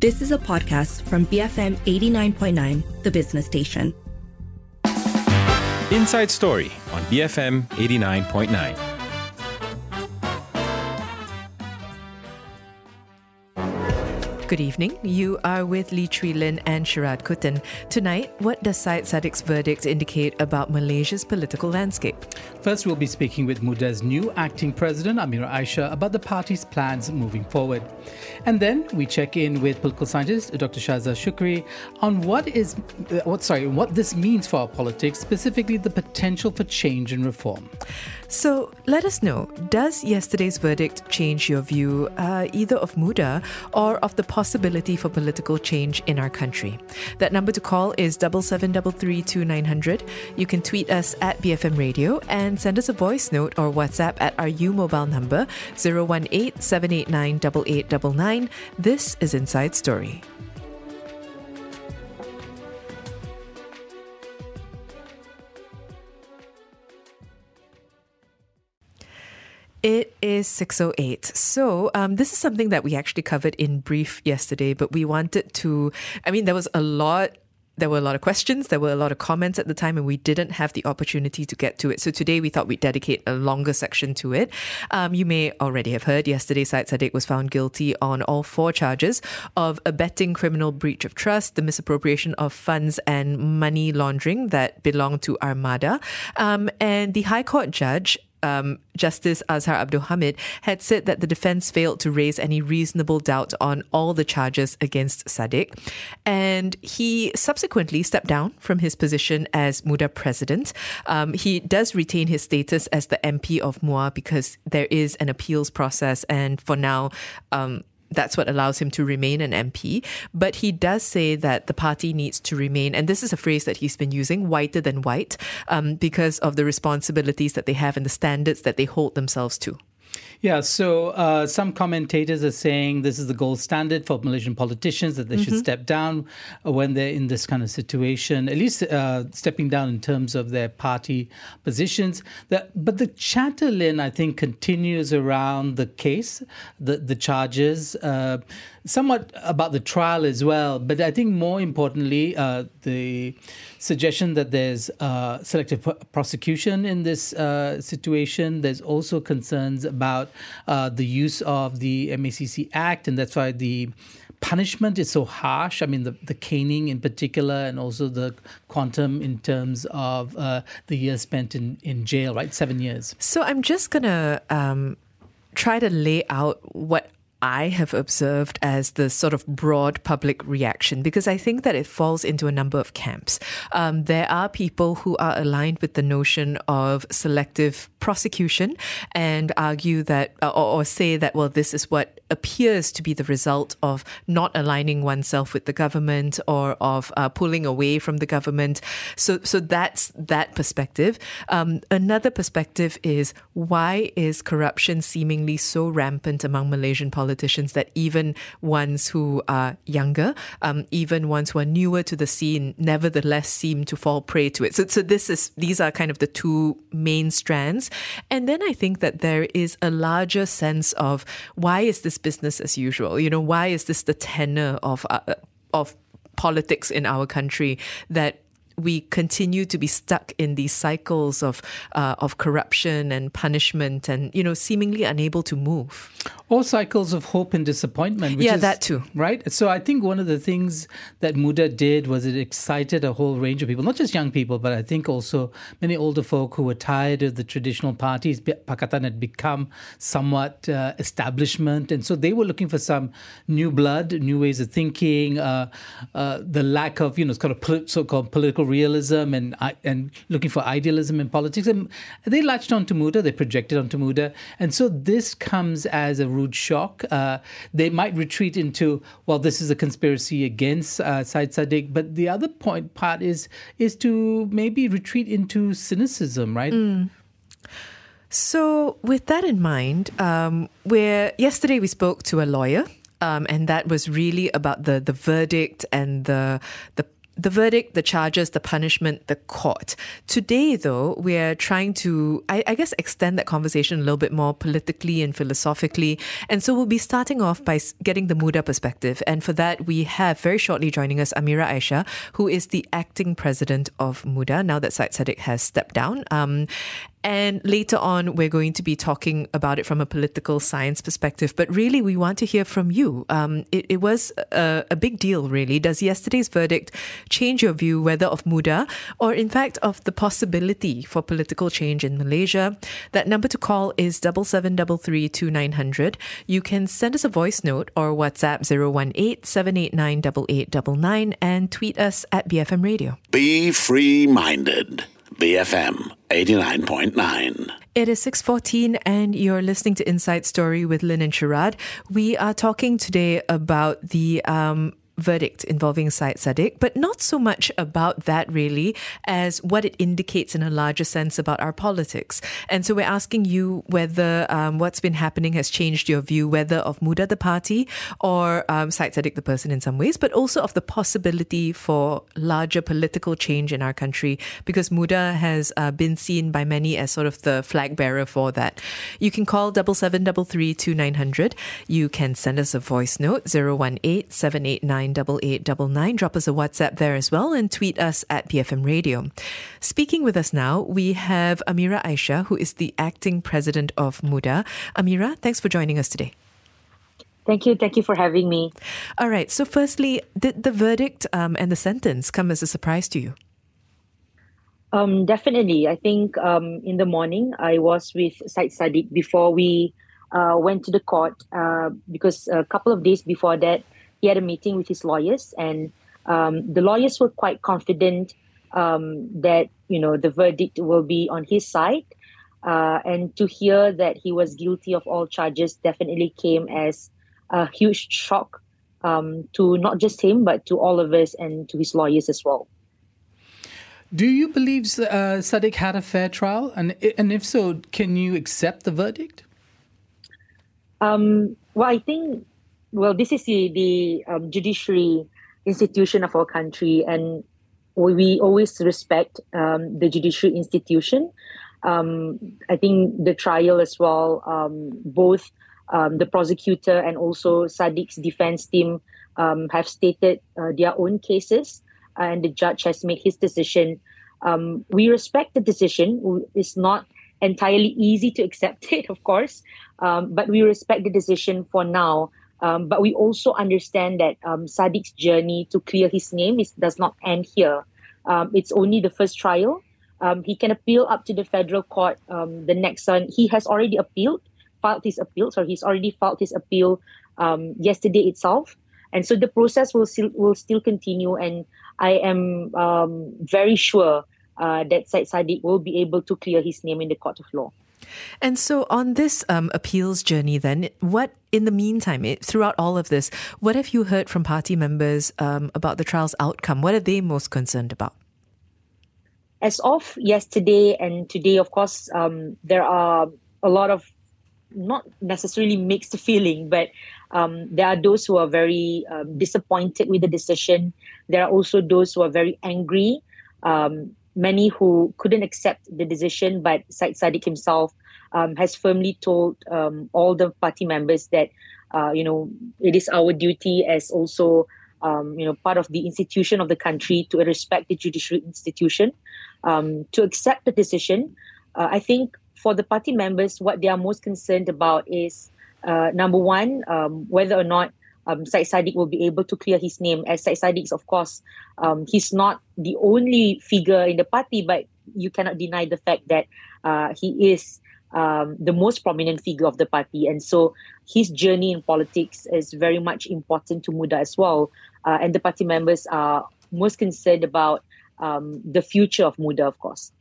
This is a podcast from BFM 89.9, the business station. Inside Story on BFM 89.9. Good evening. You are with Lee Chui Lin and Sharad Kuttan. Tonight, what does Syed Saddiq's verdict indicate about Malaysia's political landscape? First, we'll be speaking with Muda's new acting president, Amira Aisya, about the party's plans moving forward. And then we check in with political scientist Dr. Syaza Shukri on what is, uh, what sorry, what this means for our politics, specifically the potential for change and reform. So let us know does yesterday's verdict change your view uh, either of Muda or of the possibility for political change in our country? That number to call is 77332900. You can tweet us at BFM Radio and send us a voice note or WhatsApp at our U mobile number 018 789 8899. This is Inside Story. It is 608. So, um, this is something that we actually covered in brief yesterday, but we wanted to, I mean, there was a lot there were a lot of questions, there were a lot of comments at the time, and we didn't have the opportunity to get to it. So today we thought we'd dedicate a longer section to it. Um, you may already have heard yesterday, Syed Saddiq was found guilty on all four charges of abetting criminal breach of trust, the misappropriation of funds, and money laundering that belonged to Armada. Um, and the High Court judge um, Justice Azhar Abdul Hamid had said that the defense failed to raise any reasonable doubt on all the charges against Saddiq. And he subsequently stepped down from his position as Muda president. Um, he does retain his status as the MP of Muar because there is an appeals process. And for now, um, that's what allows him to remain an MP. But he does say that the party needs to remain, and this is a phrase that he's been using, whiter than white, um, because of the responsibilities that they have and the standards that they hold themselves to. Yeah, so uh, some commentators are saying this is the gold standard for Malaysian politicians that they mm-hmm. should step down when they're in this kind of situation, at least uh, stepping down in terms of their party positions. That, but the chatter, Lin, I think, continues around the case, the, the charges. Uh, somewhat about the trial as well, but I think more importantly, uh, the suggestion that there's uh, selective prosecution in this uh, situation. There's also concerns about uh, the use of the MACC Act, and that's why the punishment is so harsh. I mean, the, the caning in particular, and also the quantum in terms of uh, the years spent in, in jail, right? Seven years. So I'm just going to um, try to lay out what I have observed as the sort of broad public reaction because I think that it falls into a number of camps. Um, there are people who are aligned with the notion of selective prosecution and argue that, or, or say that, well, this is what appears to be the result of not aligning oneself with the government or of uh, pulling away from the government. So, so that's that perspective. Um, another perspective is why is corruption seemingly so rampant among Malaysian politicians that even ones who are younger, um, even ones who are newer to the scene, nevertheless seem to fall prey to it. So, so this is these are kind of the two main strands, and then I think that there is a larger sense of why is this business as usual? You know, why is this the tenor of uh, of politics in our country that we continue to be stuck in these cycles of uh, of corruption and punishment, and you know, seemingly unable to move. Or cycles of hope and disappointment. yeah, is, that too. Right. So I think one of the things that Muda did was it excited a whole range of people, not just young people, but I think also many older folk who were tired of the traditional parties. Pakatan had become somewhat uh, establishment, and so they were looking for some new blood, new ways of thinking. Uh, uh, the lack of, you know, kind of so-called political realism and and looking for idealism in politics. And they latched onto Muda, they projected onto Muda. And so this comes as a rude shock. Uh, they might retreat into, well, this is a conspiracy against uh, Syed Saddiq. But the other point part is is to maybe retreat into cynicism, right? Mm. So, with that in mind, um, where yesterday we spoke to a lawyer, um, and that was really about the the verdict and the the the verdict, the charges, the punishment, the court. Today, though, we're trying to, I, I, guess, extend that conversation a little bit more politically and philosophically. And so we'll be starting off by getting the Muda perspective. And for that, we have very shortly joining us Amira Aisya, who is the acting president of Muda, now that Syed Saddiq has stepped down. Um, and later on, we're going to be talking about it from a political science perspective. But really, we want to hear from you. Um, it, it, was a, a, big deal, really. Does yesterday's verdict change your view, whether of Muda or, in fact, of the possibility for political change in Malaysia? That number to call is double seven double three two nine hundred. You can send us a voice note or WhatsApp 018 789 8899 and tweet us at BFM Radio. Be free minded. BFM 89.9. It is 6:14 and you're listening to Inside Story with Lynn and Sharad. We are talking today about the um, verdict involving Syed Saddiq, but not so much about that really as what it indicates in a larger sense about our politics. And so we're asking you whether um, what's been happening has changed your view, whether of Muda the party or um, Syed Saddiq the person in some ways, but also of the possibility for larger political change in our country because Muda has uh, been seen by many as sort of the flag bearer for that. You can call double seven double three two nine hundred. You can send us a voice note zero one eight seven eight nine 8899. Drop us a WhatsApp there as well and tweet us at BFM Radio. Speaking with us now, we have Amira Aisya, who is the acting president of Muda. Amira, thanks for joining us today. Thank you. Thank you for having me. All right. So, firstly, did the verdict um, and the sentence come as a surprise to you? Um, definitely. I think um, in the morning I was with Syed Saddiq before we uh, went to the court uh, because a couple of days before that, he had a meeting with his lawyers, and um, the lawyers were quite confident um, that you know the verdict will be on his side. Uh, and to hear that he was guilty of all charges definitely came as a huge shock um, to not just him but to all of us and to his lawyers as well. Do you believe uh, Saddiq had a fair trial, and and if so, can you accept the verdict? Um, well, I think well, this is the, the um, judiciary institution of our country, and we always respect um, the judiciary institution. Um, I think the trial as well, um, both um, the prosecutor and also Saddiq's defense team um, have stated uh, their own cases, and the judge has made his decision. we respect the decision. It's not entirely easy to accept it, of course, but we respect the decision for now. Um, but we also understand that um, Saddiq's journey to clear his name is, does not end here. Um, it's only the first trial. Um, he can appeal up to the federal court. Um, the next one, he has already appealed, filed his appeal. So he's already filed his appeal um, yesterday itself, and so the process will still will still continue. And I am very sure uh, that Syed Saddiq will be able to clear his name in the court of law. And so, on this um, appeals journey, then, what in the meantime, it, throughout all of this, what have you heard from party members um, about the trial's outcome? What are they most concerned about? As of yesterday and today, of course, um, there are a lot of not necessarily mixed feeling, but um, there are those who are very um, disappointed with the decision. There are also those who are very angry. Um, many who couldn't accept the decision, but Syed Saddiq himself um, has firmly told um, all the party members that, uh, you know, it is our duty as also, um, you know, part of the institution of the country to respect the judiciary institution, um, to accept the decision. Uh, I think for the party members, what they are most concerned about is, uh, number one, um, whether or not um, Syed Saddiq will be able to clear his name. As Syed Saddiq is, of course, um, he's not the only figure in the party, but you cannot deny the fact that uh, he is um, the most prominent figure of the party. And so his journey in politics is very much important to Muda as well. Uh, and the party members are most concerned about um, the future of Muda, of course.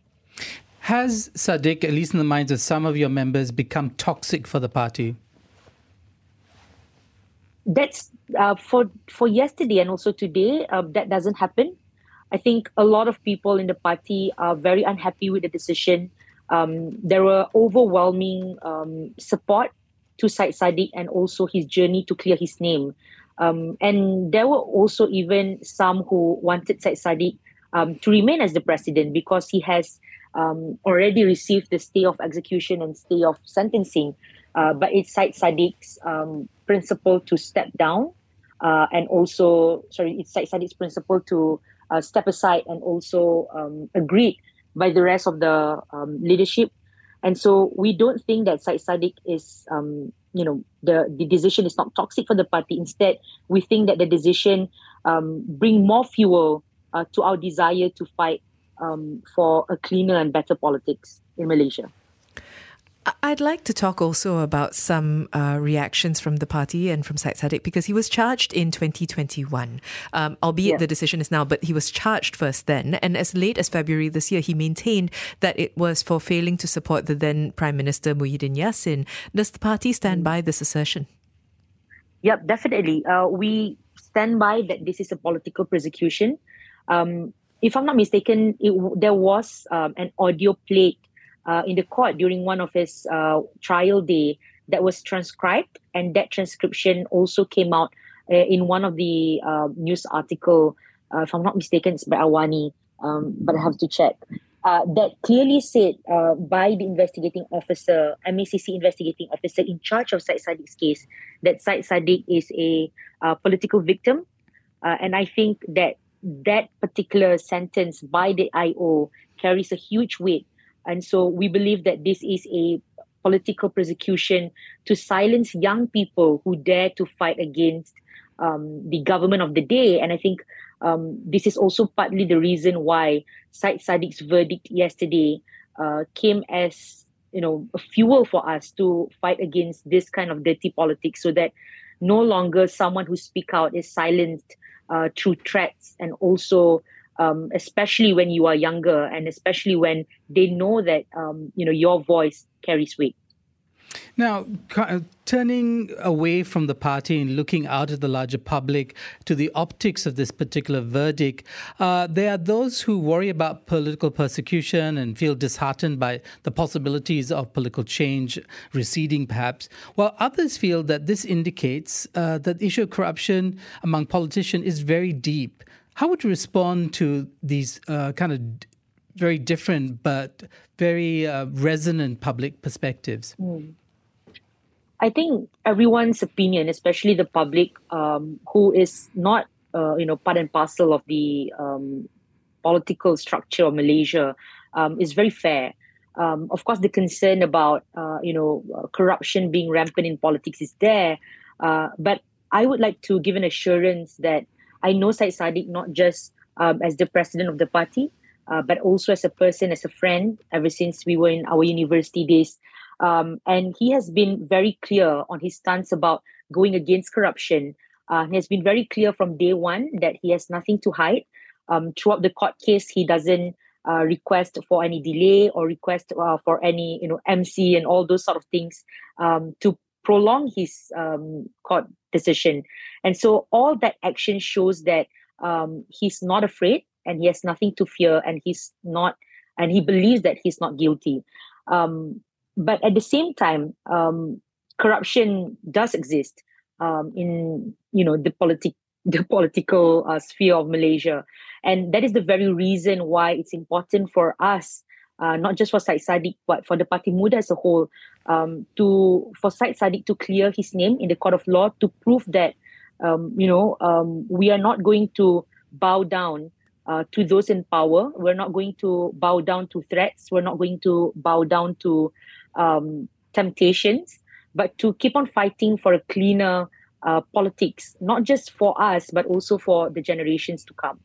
Has Saddiq, at least in the minds of some of your members, become toxic for the party? That's uh, for for yesterday and also today. Uh, that doesn't happen. I think a lot of people in the party are very unhappy with the decision. Um, there were overwhelming um, support to Syed Saddiq and also his journey to clear his name. Um, and there were also even some who wanted Syed Saddiq um, to remain as the president because he has um, already received the stay of execution and stay of sentencing. Uh, but it's Syed Saddiq's um, principle to step down uh, and also, sorry, it's Syed Saddiq's principle to uh, step aside and also um, agreed by the rest of the um, leadership. And so we don't think that Syed Saddiq is, um, you know, the, the decision is not toxic for the party. Instead, we think that the decision um, bring more fuel uh, to our desire to fight um, for a cleaner and better politics in Malaysia. I'd like to talk also about some uh, reactions from the party and from Syed Saddiq because he was charged in 2021, um, albeit yeah. the decision is now, but he was charged first then. And as late as February this year, he maintained that it was for failing to support the then Prime Minister Muhyiddin Yassin. Does the party stand by this assertion? Yep, definitely. Uh, we stand by that this is a political persecution. Um, if I'm not mistaken, it, there was um, an audio played uh, in the court during one of his uh, trial day that was transcribed, and that transcription also came out uh, in one of the uh, news article. Uh, if I'm not mistaken, it's by Awani, um, but I have to check. Uh, that clearly said by the investigating officer, MACC investigating officer in charge of Syed Saddiq's case, that Syed Saddiq is a political victim, and I think that that particular sentence by the IO carries a huge weight and so we believe that this is a political persecution to silence young people who dare to fight against um, the government of the day. And I think um, this is also partly the reason why Syed Saddiq's verdict yesterday uh, came as you know a fuel for us to fight against this kind of dirty politics, so that no longer someone who speak out is silenced uh, through threats and also um, especially when you are younger and especially when they know that um, you know your voice carries weight. Now, uh, turning away from the party and looking out at the larger public to the optics of this particular verdict, uh, there are those who worry about political persecution and feel disheartened by the possibilities of political change receding, perhaps, while others feel that this indicates uh, that the issue of corruption among politicians is very deep how would you respond to these uh, kind of very different but very uh, resonant public perspectives? Mm. I think everyone's opinion, especially the public, um, who is not uh, you know part and parcel of the um, political structure of Malaysia, um, is very fair. Um, of course, the concern about uh, you know uh, corruption being rampant in politics is there, uh, but I would like to give an assurance that I know Syed Saddiq not just um, as the president of the party, uh, but also as a person, as a friend, ever since we were in our university days. Um, and he has been very clear on his stance about going against corruption. Uh, he has been very clear from day one that he has nothing to hide. Um, throughout the court case, he doesn't uh, request for any delay or request uh, for any, you know, MC and all those sort of things um, to prolong his um, court decision. And so all that action shows that um, he's not afraid and he has nothing to fear and he's not and he believes that he's not guilty. Um, but at the same time, um, corruption does exist um, in you know the politic the political uh, sphere of Malaysia, and that is the very reason why it's important for us uh, not just for Syed Saddiq, but for the Parti Muda as a whole, um, to for Syed Saddiq to clear his name in the court of law to prove that, um, you know, um, we are not going to bow down uh, to those in power. We're not going to bow down to threats. We're not going to bow down to um, temptations, but to keep on fighting for a cleaner uh, politics, not just for us, but also for the generations to come.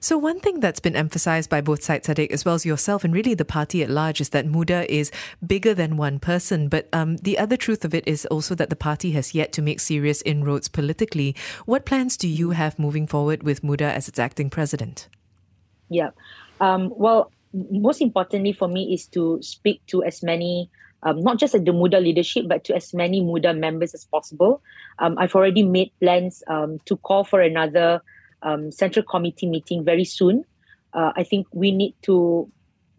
So, one thing that's been emphasized by both Syed Saddiq as well as yourself, and really the party at large, is that Muda is bigger than one person. But um, the other truth of it is also that the party has yet to make serious inroads politically. What plans do you have moving forward with Muda as its acting president? Yeah. Um, well, most importantly for me is to speak to as many um, not just at the Muda leadership, but to as many Muda members as possible. Um, I've already made plans um, to call for another um, central committee meeting very soon. Uh, I think we need to,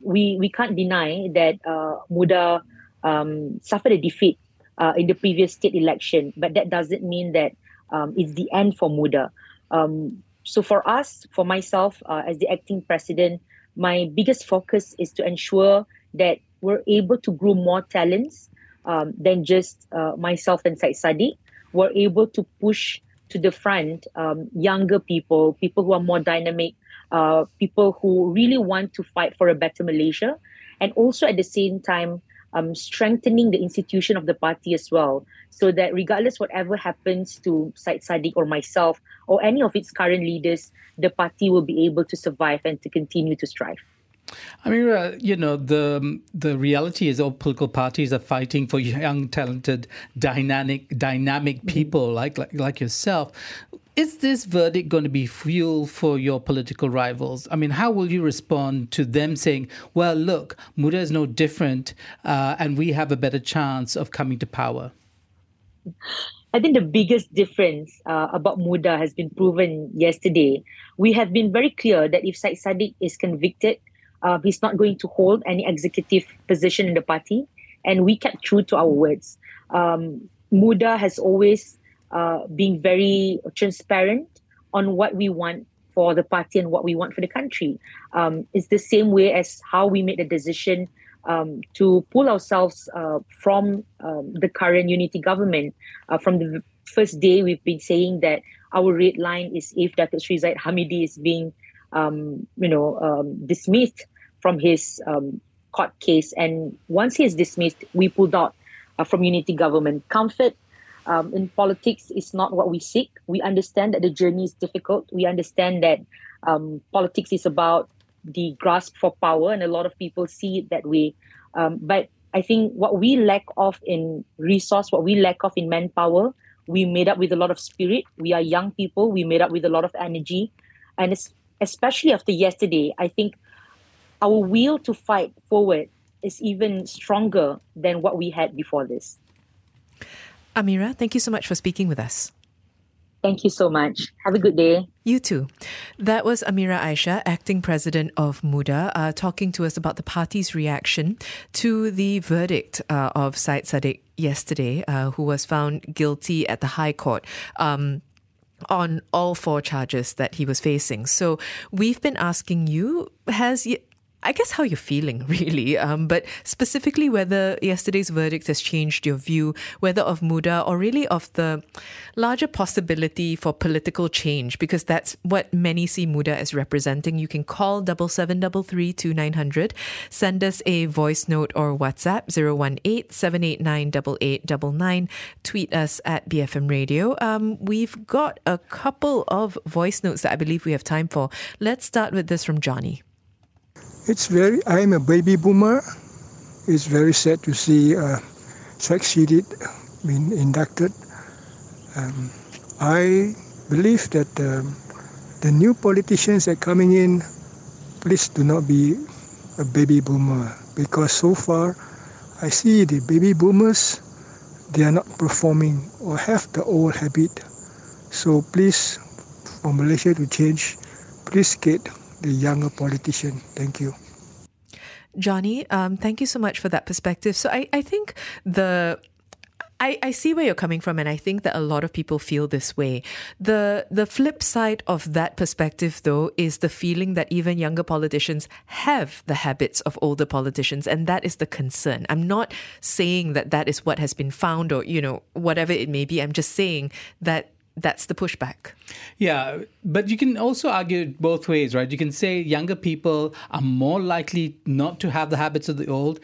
we we can't deny that uh, Muda um, suffered a defeat uh, in the previous state election, but that doesn't mean that um, it's the end for Muda. Um, so for us, for myself, uh, as the acting president, my biggest focus is to ensure that we're able to grow more talents um, than just uh, myself and Syed Saddiq. We're able to push to the front um, younger people, people who are more dynamic, uh, people who really want to fight for a better Malaysia, and also at the same time um, strengthening the institution of the party as well, so that regardless whatever happens to Syed Saddiq or myself or any of its current leaders, the party will be able to survive and to continue to strive. I mean, uh, you know, the the reality is all political parties are fighting for young, talented, dynamic, dynamic mm-hmm. people like, like like yourself. Is this verdict going to be fuel for your political rivals? I mean, how will you respond to them saying, "Well, look, Muda is no different, uh, and we have a better chance of coming to power"? I think the biggest difference uh, about Muda has been proven yesterday. We have been very clear that if Syed Saddiq is convicted uh, he's not going to hold any executive position in the party. And we kept true to our words. Um, Muda has always uh, been very transparent on what we want for the party and what we want for the country. Um, it's the same way as how we made the decision um, to pull ourselves uh, from um, the current unity government. Uh, from the first day, we've been saying that our red line is if Datuk Sri Zahid Hamidi is being um, you know, um, dismissed from his um, court case. And once he is dismissed, we pulled out uh, from unity government. Comfort um, in politics is not what we seek. We understand that the journey is difficult. We understand that um, politics is about the grasp for power, and a lot of people see it that way. Um, but I think what we lack of in resource, what we lack of in manpower, we made up with a lot of spirit. We are young people. We made up with a lot of energy, and especially after yesterday, I think our will to fight forward is even stronger than what we had before this. Amira, thank you so much for speaking with us. Thank you so much. Have a good day. You too. That was Amira Aisya, acting president of Muda, uh, talking to us about the party's reaction to the verdict uh, of Syed Saddiq yesterday, uh, who was found guilty at the High Court. Um, on all four charges that he was facing. So we've been asking you, has I guess how you're feeling, really, um, but specifically whether yesterday's verdict has changed your view, whether of Muda or really of the larger possibility for political change, because that's what many see Muda as representing. You can call double seven double three two nine hundred, send us a voice note or WhatsApp zero one eight seven eight nine double eight double nine. Tweet us at BFM Radio. Um, we've got a couple of voice notes that I believe we have time for. Let's start with this from Johnny. It's very, I'm a baby boomer. It's very sad to see uh, succeeded, being inducted. Um, I believe that um, the new politicians that are coming in, please do not be a baby boomer because so far I see the baby boomers, they are not performing or have the old habit. So please, for Malaysia to change, please get younger politician. Thank you. Johnny, um, thank you so much for that perspective. So I, I think the I, I see where you're coming from, and I think that a lot of people feel this way. The the flip side of that perspective, though, is the feeling that even younger politicians have the habits of older politicians, and that is the concern. I'm not saying that that is what has been found, or you know whatever it may be. I'm just saying that that's the pushback. Yeah, but you can also argue it both ways, right? You can say younger people are more likely not to have the habits of the old,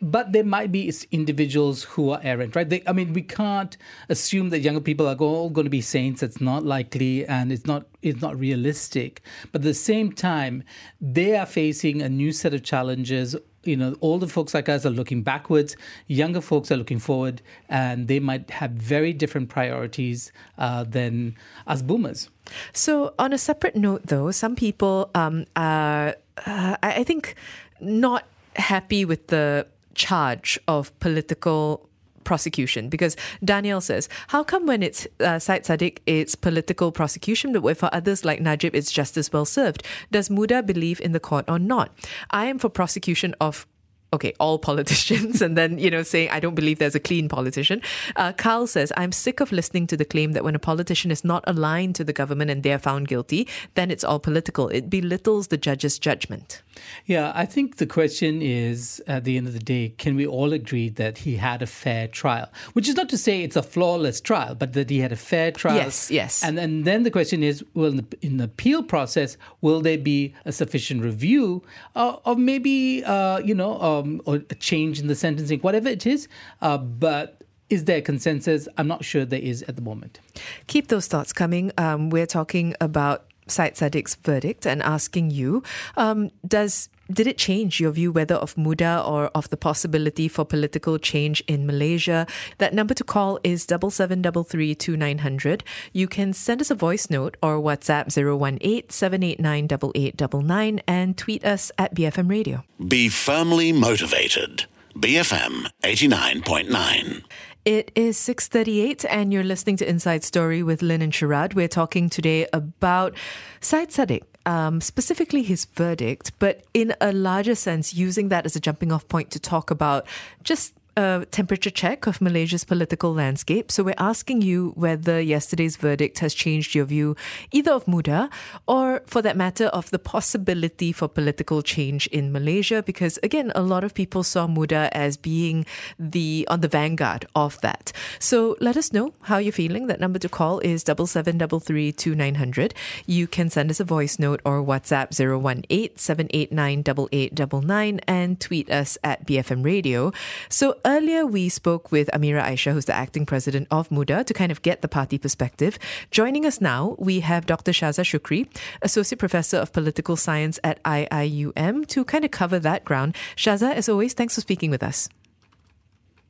but there might be individuals who are errant, right? They, I mean, we can't assume that younger people are all going to be saints. It's not likely, and it's not it's not realistic. But at the same time, they are facing a new set of challenges you know, older folks like us are looking backwards, younger folks are looking forward, and they might have very different priorities uh, than us boomers. So, on a separate note, though, some people um, are, uh, I think, not happy with the charge of political prosecution because Daniel says, how come when it's uh, Syed Saddiq, it's political prosecution, but for others like Najib, it's justice well served? Does Muda believe in the court or not? I am for prosecution of okay, all politicians, and then, you know, saying, I don't believe there's a clean politician. Uh, Carl says, I'm sick of listening to the claim that when a politician is not aligned to the government and they're found guilty, then it's all political. It belittles the judge's judgment. Yeah, I think the question is at the end of the day, can we all agree that he had a fair trial? Which is not to say it's a flawless trial, but that he had a fair trial. Yes, yes. And, and then the question is, well, in the, in the appeal process, will there be a sufficient review uh, or maybe, uh, you know, um, or a change in the sentencing, whatever it is? Uh, but is there consensus? I'm not sure there is at the moment. Keep those thoughts coming. Um, we're talking about Syed Saddiq's verdict and asking you, um, does did it change your view whether of Muda or of the possibility for political change in Malaysia? That number to call is double seven double three two nine hundred. You can send us a voice note or WhatsApp 018 789 8899 and tweet us at BFM Radio. Be firmly motivated. BFM 89.9. It is 6:38 and you're listening to Inside Story with Lynn and Sharad. We're talking today about Syed Saddiq, um, specifically his verdict, but in a larger sense, using that as a jumping off point to talk about just a temperature check of Malaysia's political landscape. So we're asking you whether yesterday's verdict has changed your view either of Muda or, for that matter, of the possibility for political change in Malaysia. Because again, a lot of people saw Muda as being the on the vanguard of that. So let us know how you're feeling. That number to call is double seven double three two nine hundred. You can send us a voice note or WhatsApp 018 789 8899 and tweet us at BFM Radio. So earlier we spoke with Amira Aisya, who's the acting president of Muda, to kind of get the party perspective. Joining us now, we have Dr. Syaza Shukri, associate professor of political science at IIUM, to kind of cover that ground. Syaza, as always, thanks for speaking with us.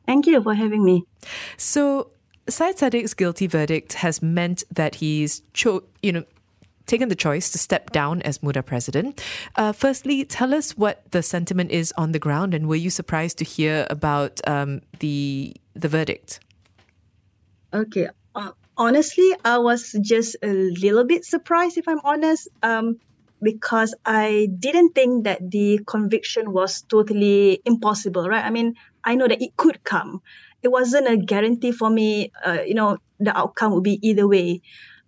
Thank you for having me. So, Syed Saddiq's guilty verdict has meant that he's, cho- you know, taken the choice to step down as Muda president. Uh, firstly, tell us what the sentiment is on the ground, and were you surprised to hear about um, the the verdict? Okay. Uh, honestly, I was just a little bit surprised, if I'm honest, um, because I didn't think that the conviction was totally impossible, right? I mean, I know that it could come. It wasn't a guarantee for me, uh, you know, the outcome would be either way.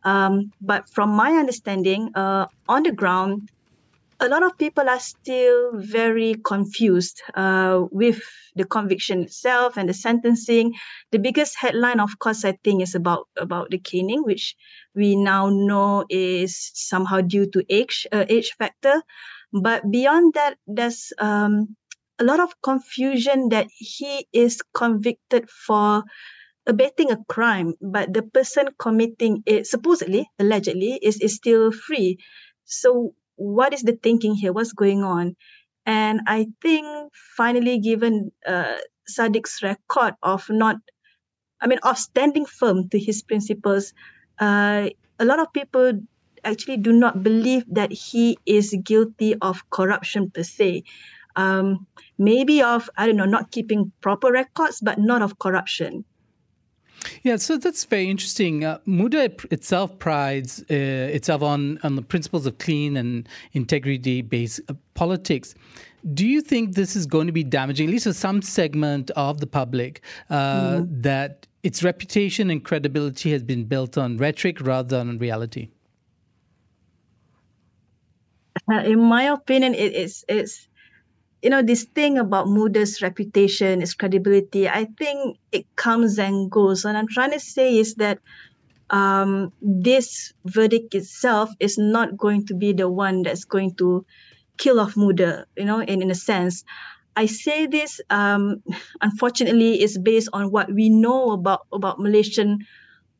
Um, but from my understanding, uh, on the ground, a lot of people are still very confused uh, with the conviction itself and the sentencing. The biggest headline, of course, I think, is about about the caning, which we now know is somehow due to age uh, age factor. But beyond that, there's um, a lot of confusion that he is convicted for abetting a crime, but the person committing it supposedly, allegedly, is, is still free. So what is the thinking here? What's going on? And I think finally, given uh, Saddiq's record of not, I mean, of standing firm to his principles, uh, a lot of people actually do not believe that he is guilty of corruption per se. Um, maybe of, I don't know, not keeping proper records, but not of corruption. Yeah, so that's very interesting. Uh, Muda itself prides uh, itself on, on the principles of clean and integrity based uh, politics. Do you think this is going to be damaging, at least for some segment of the public, uh, mm. that its reputation and credibility has been built on rhetoric rather than on reality? Uh, in my opinion, it is it's you know this thing about Muda's reputation, its credibility. I think it comes and goes. And I'm trying to say is that um, this verdict itself is not going to be the one that's going to kill off Muda. You know, in in a sense. I say this, um, unfortunately, is based on what we know about about Malaysian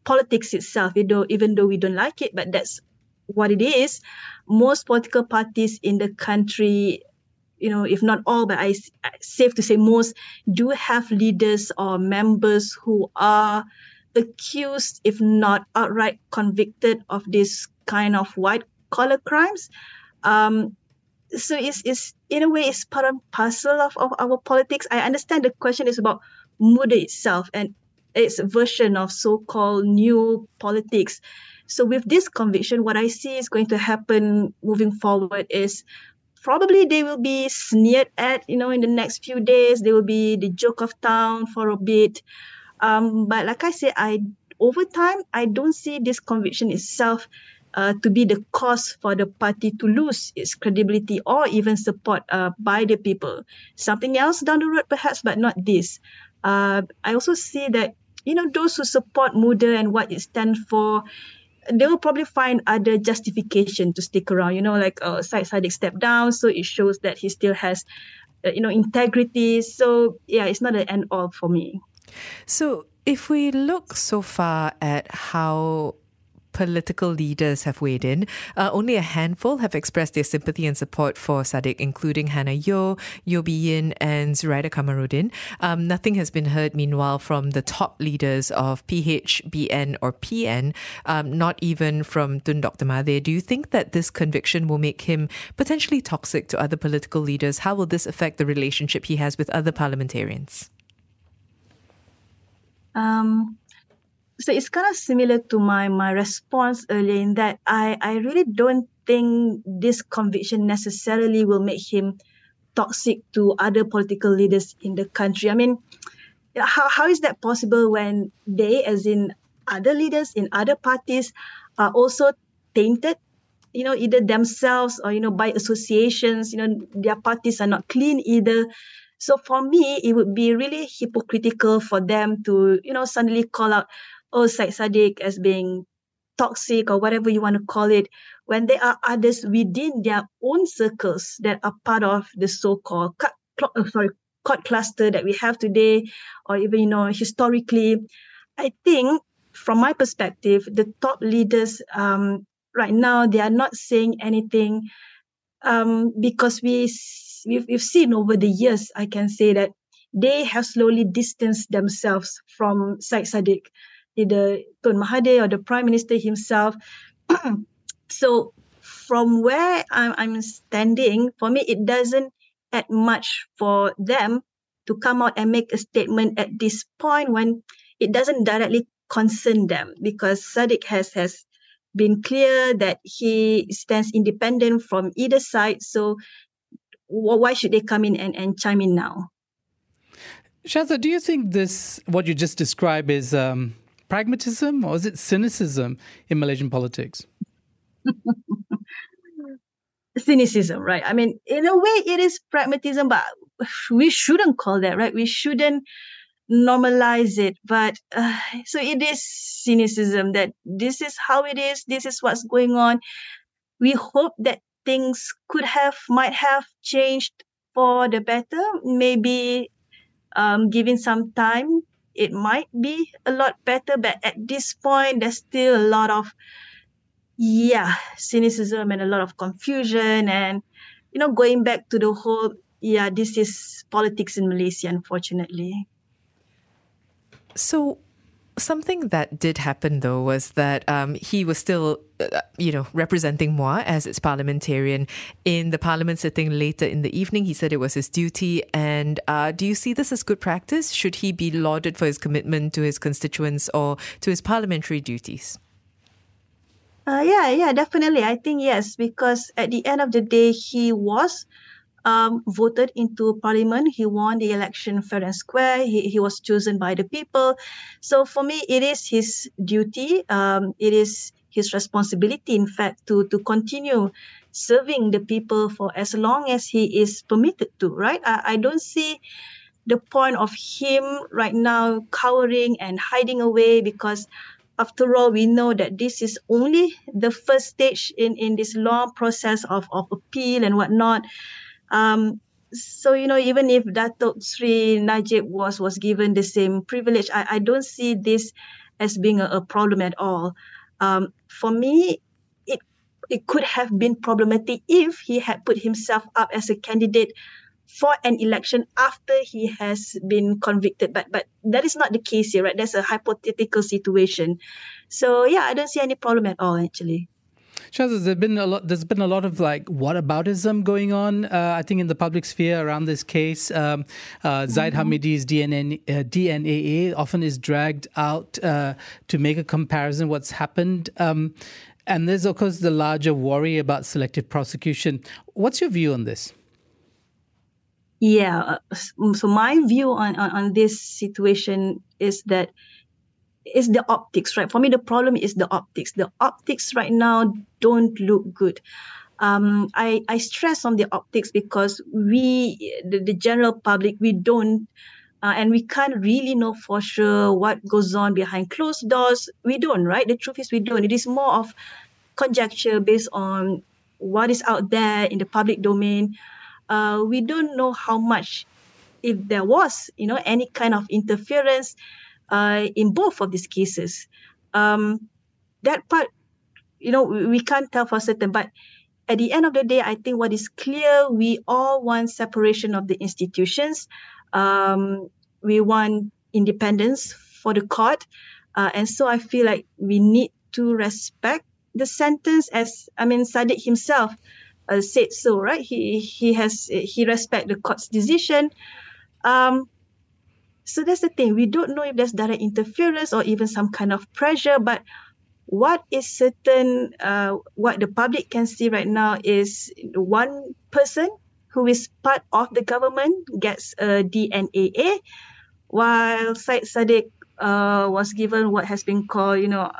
politics itself. You know, even though we don't like it, but that's what it is. Most political parties in the country you know, if not all, but I safe to say most do have leaders or members who are accused, if not outright convicted of this kind of white collar crimes. Um, so it's, it's in a way it's part and parcel of, of our politics. I understand the question is about Muda itself and its version of so-called new politics. So with this conviction, what I see is going to happen moving forward is probably they will be sneered at, you know, in the next few days. They will be the joke of town for a bit. Um, but like I said, I over time I don't see this conviction itself uh, to be the cause for the party to lose its credibility or even support uh, by the people. Something else down the road, perhaps, but not this. Uh, I also see that you know those who support MUDA and what it stands for they will probably find other justification to stick around. You know, like uh, Syed Saddiq stepped down, so it shows that he still has, uh, you know, integrity. So yeah, it's not an end all for me. So if we look so far at how political leaders have weighed in. Uh, only a handful have expressed their sympathy and support for Saddiq, including Hannah Yeo Bee Yin, and Zuraida Kamarudin. Um, nothing has been heard, meanwhile, from the top leaders of PH, BN, or PN, um, not even from Tun Dr. Mahathir. Do you think that this conviction will make him potentially toxic to other political leaders? How will this affect the relationship he has with other parliamentarians? Um, so it's kind of similar to my my response earlier in that I I really don't think this conviction necessarily will make him toxic to other political leaders in the country. I mean, how how is that possible when they, as in other leaders in other parties, are also tainted? You know, either themselves or you know by associations. You know, their parties are not clean either. So for me, it would be really hypocritical for them to, you know, suddenly call out oh Syed Saddiq as being toxic or whatever you want to call it, when there are others within their own circles that are part of the so-called cut, uh, sorry court cluster that we have today, or even you know historically, I think from my perspective, the top leaders um, right now they are not saying anything um, because we we've, we've seen over the years. I can say that they have slowly distanced themselves from Syed Saddiq either Tun Mahathir or the Prime Minister himself. so from where I'm, I'm standing, for me, it doesn't add much for them to come out and make a statement at this point when it doesn't directly concern them because Saddiq has has been clear that he stands independent from either side. So why should they come in and, and chime in now? Syaza, do you think this, what you just described, is um, pragmatism or is it cynicism in Malaysian politics? cynicism, right? I mean, in a way, it is pragmatism, but we shouldn't call that, right? We shouldn't normalize it. But uh, so it is cynicism that this is how it is, this is what's going on. We hope that things could have, might have changed for the better, maybe um, giving some time it might be a lot better, but at this point, there's still a lot of, yeah, cynicism and a lot of confusion. And, you know, going back to the whole, yeah, this is politics in Malaysia, unfortunately. So, something that did happen though was that um, he was still, you know, representing Muar as its parliamentarian in the parliament sitting later in the evening. He said it was his duty. And uh, do you see this as good practice? Should he be lauded for his commitment to his constituents or to his parliamentary duties? Uh, yeah, yeah, definitely. I think yes, because at the end of the day, he was um, voted into parliament. He won the election fair and square. He, he was chosen by the people. So for me, it is his duty. Um, it is his responsibility, in fact, to, to continue serving the people for as long as he is permitted to, right? I, I don't see the point of him right now cowering and hiding away because after all, we know that this is only the first stage in, in this long process of, of appeal and whatnot. Um, so you know, even if Datuk Sri Najib was was given the same privilege, I, I don't see this as being a, a problem at all. Um, for me, it it could have been problematic if he had put himself up as a candidate for an election after he has been convicted. But but that is not the case here, right? That's a hypothetical situation. So yeah, I don't see any problem at all actually. Shaz, there's been a lot. There's been a lot of like whataboutism going on. Uh, I think in the public sphere around this case, um, uh, Zahid mm-hmm. Hamidi's DNA, uh, DNAA often is dragged out uh, to make a comparison what's happened. Um, And there's, of course, the larger worry about selective prosecution. What's your view on this? Yeah. Uh, so my view on, on, on this situation is that is the optics, right? For me, the problem is the optics. The optics right now don't look good. Um, I, I stress on the optics because we, the, the general public, we don't, uh, and we can't really know for sure what goes on behind closed doors. We don't, right? The truth is, we don't. It is more of conjecture based on what is out there in the public domain. Uh, we don't know how much, if there was, you know, any kind of interference uh, in both of these cases. Um, that part, you know, we, we can't tell for certain, but at the end of the day, I think what is clear, we all want separation of the institutions. Um, we want independence for the court. Uh, and so I feel like we need to respect the sentence as, I mean, Saddiq himself uh, said so, right? He, he has, he respect the court's decision. Um, so that's the thing. We don't know if there's direct interference or even some kind of pressure, but what is certain, uh, what the public can see right now is one person who is part of the government gets a DNAA, while Said Sadiq uh, was given what has been called, you know,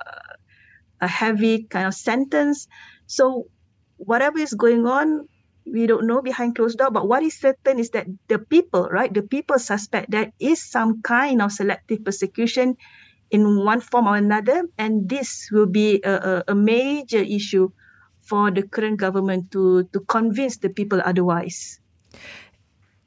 a heavy kind of sentence. So whatever is going on, we don't know behind closed door. But what is certain is that the people, right, the people suspect there is some kind of selective persecution in one form or another, and this will be a, a, a major issue for the current government to to convince the people otherwise.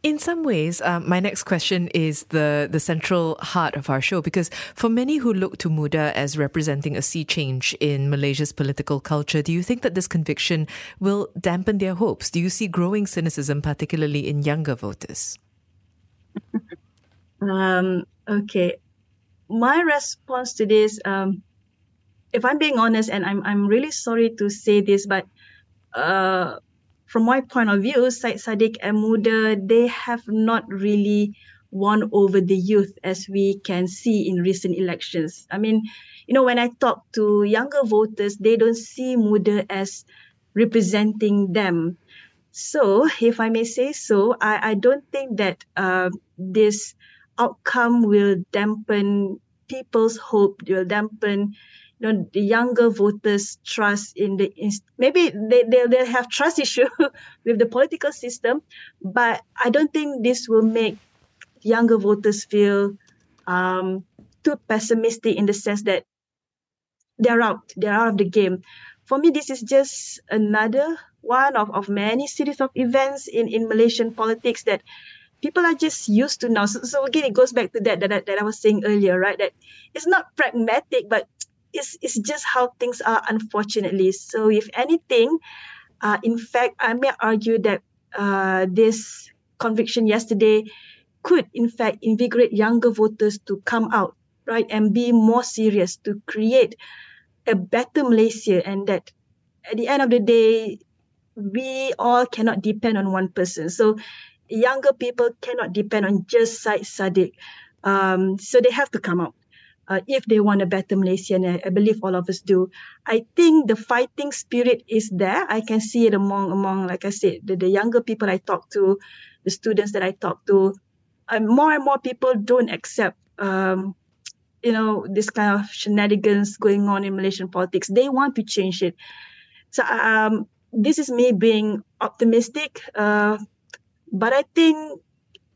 In some ways, uh, my next question is the, the central heart of our show because for many who look to Muda as representing a sea change in Malaysia's political culture, do you think that this conviction will dampen their hopes? Do you see growing cynicism, particularly in younger voters? um, okay. My response to this, um, if I'm being honest, and I'm, I'm really sorry to say this, but uh, from my point of view, Syed Saddiq and Muda, they have not really won over the youth as we can see in recent elections. I mean, you know, when I talk to younger voters, they don't see Muda as representing them. So, if I may say so, I, I don't think that uh, this outcome will dampen people's hope, will dampen you know the younger voters trust in the maybe they they they have trust issue with the political system but i don't think this will make younger voters feel um, too pessimistic in the sense that they're out they're out of the game. For me this is just another one of, of many series of events in, in malaysian politics that people are just used to now. So, so again it goes back to that, that that i was saying earlier right? That it's not pragmatic but it's, it's just how things are, unfortunately. So, if anything, uh, in fact, I may argue that uh, this conviction yesterday could, in fact, invigorate younger voters to come out, right, and be more serious to create a better Malaysia. And that at the end of the day, we all cannot depend on one person. So, younger people cannot depend on just Syed Saddiq. Um, so, they have to come out uh, if they want a better Malaysia, and I, I, believe all of us do. I think the fighting spirit is there. I can see it among among, like I said, the, the younger people I talk to, the students that I talk to. And more and more people don't accept, um, you know, this kind of shenanigans going on in Malaysian politics. They want to change it. So um, this is me being optimistic, uh, but I think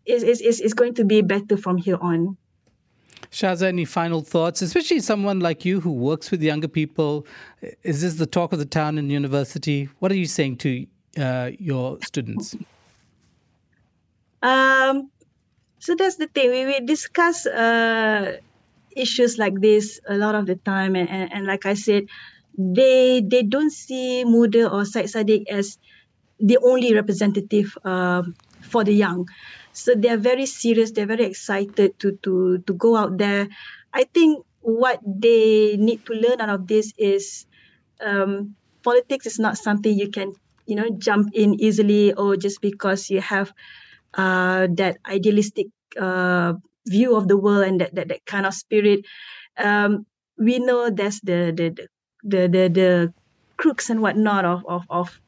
it's, it's, it's going to be better from here on. Syaza, any final thoughts, especially someone like you who works with younger people? Is this the talk of the town in university? What are you saying to uh, your students? Um, so that's the thing. We, we discuss uh, issues like this a lot of the time, and, and, and like I said, they they don't see Muda or Syed Saddiq as the only representative uh, for the young. So they're very serious. They're very excited to to to go out there. I think what they need to learn out of this is um, politics is not something you can you know jump in easily or just because you have uh, that idealistic uh, view of the world and that that, that kind of spirit. Um, we know that's the the the the, the crooks and whatnot of of, of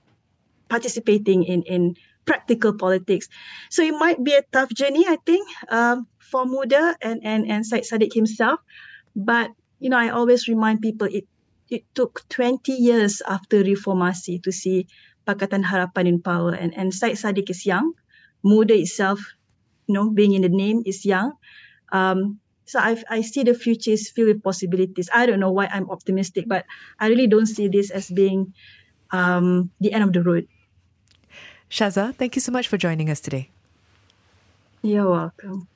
participating in in practical politics. So it might be a tough journey, I think, um, for Muda and and and Syed Saddiq himself. But you know, I always remind people it it took 20 years after reformasi to see Pakatan Harapan in power, and and Syed Saddiq is young. Muda itself, you know, being in the name is young. Um, so I I see the future is filled with possibilities. I don't know why I'm optimistic, but I really don't see this as being um, the end of the road. Syaza, thank you so much for joining us today. You're welcome.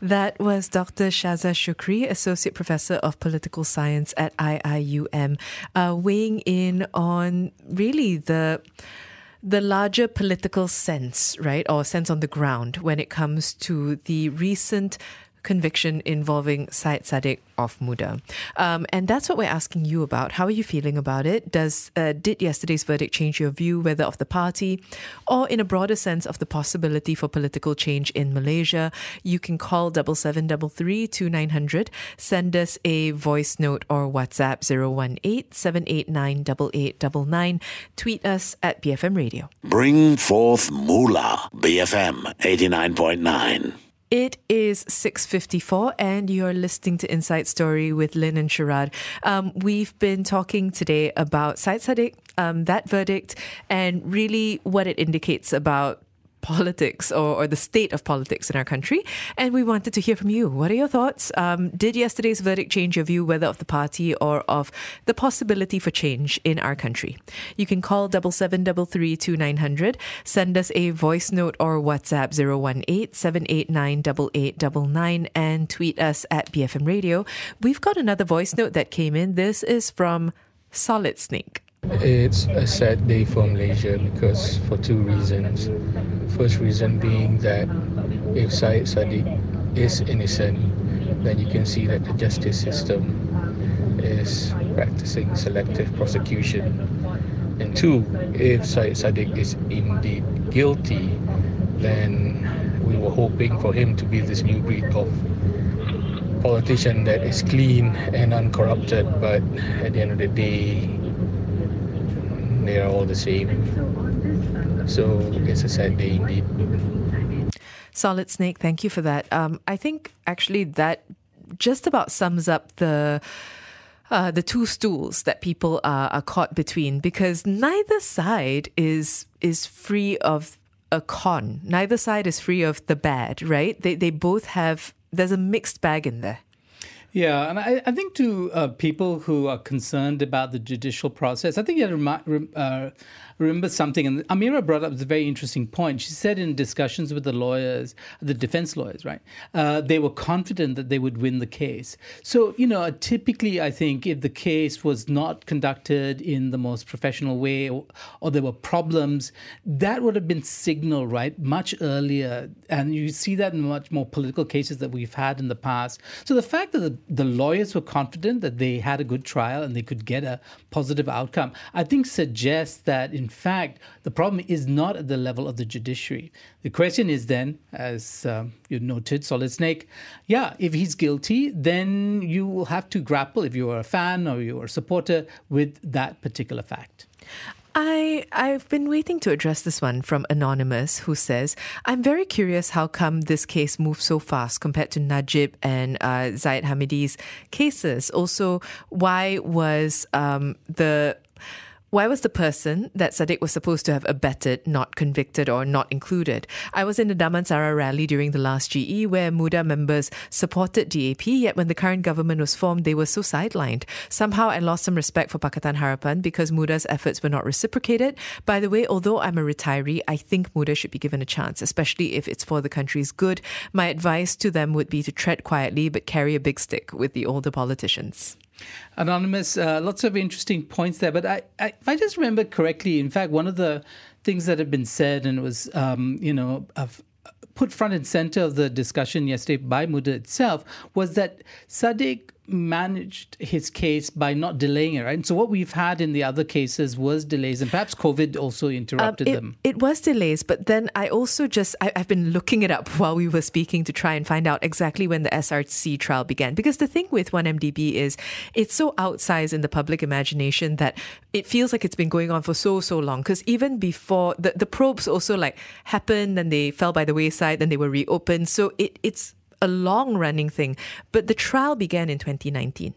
That was Dr. Syaza Shukri, Associate Professor of Political Science at IIUM, uh, weighing in on really the the larger political sense, right, or sense on the ground when it comes to the recent conviction involving Syed Saddiq of Muda. Um, and that's what we're asking you about. How are you feeling about it? Does uh, Did yesterday's verdict change your view, whether of the party or in a broader sense of the possibility for political change in Malaysia? You can call 7733 2900, send us a voice note or WhatsApp 018 789 8899, tweet us at BFM Radio. Bring forth Moolah, BFM 89.9. It is 6.54 and you're listening to Inside Story with Lynn and Sharad. Um, we've been talking today about Syed Saddiq, um, that verdict, and really what it indicates about politics or, or, the state of politics in our country. And we wanted to hear from you. What are your thoughts? Um, did yesterday's verdict change your view, whether of the party or of the possibility for change in our country? You can call double seven double three two nine hundred. Send us a voice note or WhatsApp 018 789 8899 and tweet us at BFM Radio. We've got another voice note that came in. This is from Solid Snake. It's a sad day for Malaysia because for two reasons. First reason being that if Syed Saddiq is innocent, then you can see that the justice system is practicing selective prosecution. And two, if Syed Saddiq is indeed guilty, then we were hoping for him to be this new breed of politician that is clean and uncorrupted, but at the end of the day, they are all the same. So it's a sad day indeed. Solid Snake, thank you for that. Um, I think actually that just about sums up the. Uh, the two stools that people are, are caught between because neither side is is free of a con. Neither side is free of the bad, right? They they both have there's a mixed bag in there. Yeah, and I, I think to uh, people who are concerned about the judicial process, I think you have to uh, remember something. And Amira brought up a very interesting point. She said in discussions with the lawyers, the defense lawyers, right, uh, they were confident that they would win the case. So, you know, typically, I think if the case was not conducted in the most professional way or, or there were problems, that would have been signaled, right, much earlier. And you see that in much more political cases that we've had in the past. So the fact that the the lawyers were confident that they had a good trial and they could get a positive outcome, I think suggests that, in fact, the problem is not at the level of the judiciary. The question is then, as um, you noted, Solid Snake, yeah, if he's guilty, then you will have to grapple, if you are a fan or you are a supporter, with that particular fact. I I've been waiting to address this one from anonymous who says I'm very curious how come this case moved so fast compared to Najib and uh, Hamidi's cases. Also, why was um, the why was the person that Saddiq was supposed to have abetted not convicted or not included? I was in the Damansara rally during the last GE where Muda members supported DAP, yet when the current government was formed, they were so sidelined. Somehow I lost some respect for Pakatan Harapan because Muda's efforts were not reciprocated. By the way, although I'm a retiree, I think Muda should be given a chance, especially if it's for the country's good. My advice to them would be to tread quietly but carry a big stick with the older politicians. Anonymous, uh, lots of interesting points there. But I, I, if I just remember correctly, in fact, one of the things that had been said and was, um, you know, put front and center of the discussion yesterday by Muda itself was that Saddiq managed his case by not delaying it, right? And so what we've had in the other cases was delays, and perhaps COVID also interrupted Um, it, them. It was delays, but then I also just I, I've been looking it up while we were speaking to try and find out exactly when the SRC trial began. Because the thing with 1MDB is it's so outsized in the public imagination that it feels like it's been going on for so so long. Because even before the the probes also like happened, then they fell by the wayside, then they were reopened. So it it's a long running thing. But the trial began in 2019.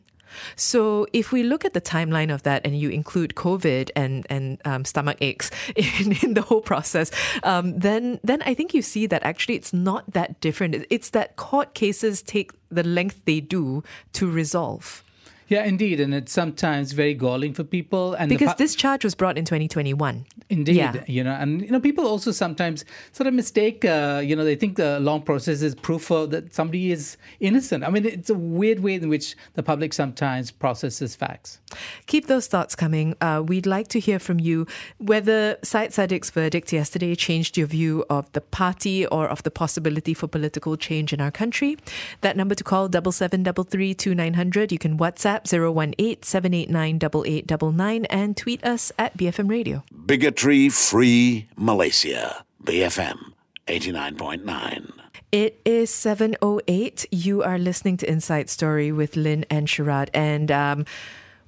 So if we look at the timeline of that and you include COVID and and um, stomach aches in, in the whole process, um, then then I think you see that actually it's not that different. It's that court cases take the length they do to resolve. Yeah, indeed, and it's sometimes very galling for people. And Because pa- this charge was brought in 2021. Indeed, Yeah. you know, and you know, people also sometimes sort of mistake. Uh, you know, they think the long process is proof of that somebody is innocent. I mean, it's a weird way in which the public sometimes processes facts. Keep those thoughts coming. Uh, we'd like to hear from you whether Syed Saddiq's verdict yesterday changed your view of the party or of the possibility for political change in our country. That number to call double seven double three two nine hundred. You can WhatsApp 018 789 8899 and tweet us at BFM Radio. Bigotry free Malaysia. BFM 89.9. It is 7.08. You are listening to Inside Story with Lynn and Sharad. And um,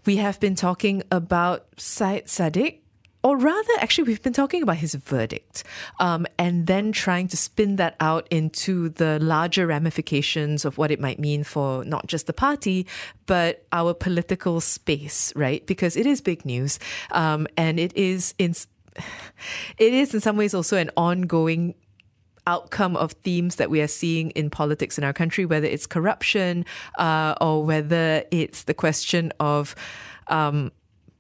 we have been talking about Syed Saddiq. Or rather, actually, we've been talking about his verdict um, and then trying to spin that out into the larger ramifications of what it might mean for not just the party, but our political space, right? Because it is big news. Um, and it is in, it is in some ways also an ongoing outcome of themes that we are seeing in politics in our country, whether it's corruption uh, or whether it's the question of um,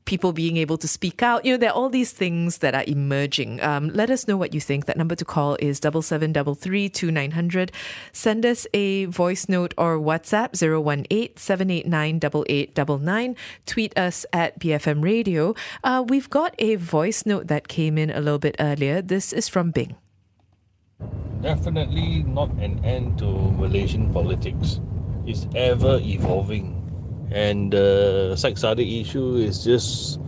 people being able to speak out. You know, there are all these things that are emerging. Um, let us know what you think. That number to call is double seven double three two nine hundred. Send us a voice note or WhatsApp 018 789 8899. Tweet us at BFM Radio. Uh, we've got a voice note that came in a little bit earlier. This is from Bing. definitely not an end to Malaysian politics. It's ever evolving. And the uh, Syed Saddiq issue is just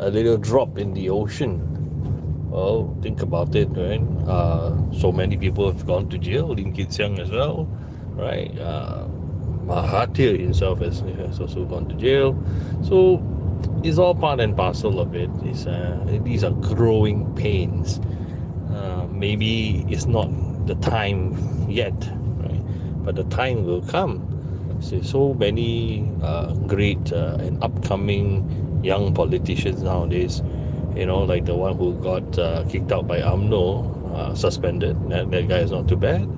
a little drop in the ocean. Well, think about it, right? Uh, so many people have gone to jail, Lim Kit Siang as well, right? Uh, Mahathir himself has, has also gone to jail. So it's all part and parcel of it. It's, uh, these are growing pains. Uh, maybe it's not the time yet, right? But the time will come. So, so many uh, great uh, and upcoming young politicians nowadays, you know, like the one who got uh, kicked out by UMNO, uh, suspended. That, that guy is not too bad.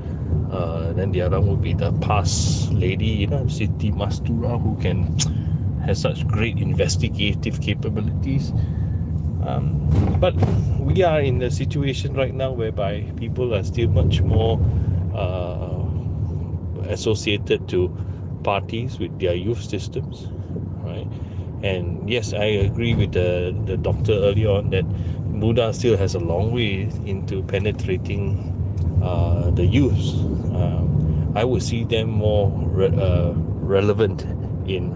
Uh, then the other one would be the PAS lady, you know, Siti Mastura, who can has such great investigative capabilities. Um, but we are in a situation right now whereby people are still much more uh, associated to parties with their youth systems, right? And yes, I agree with the, the doctor earlier on that Muda still has a long way into penetrating uh, the youth. Um, I would see them more re- uh, relevant in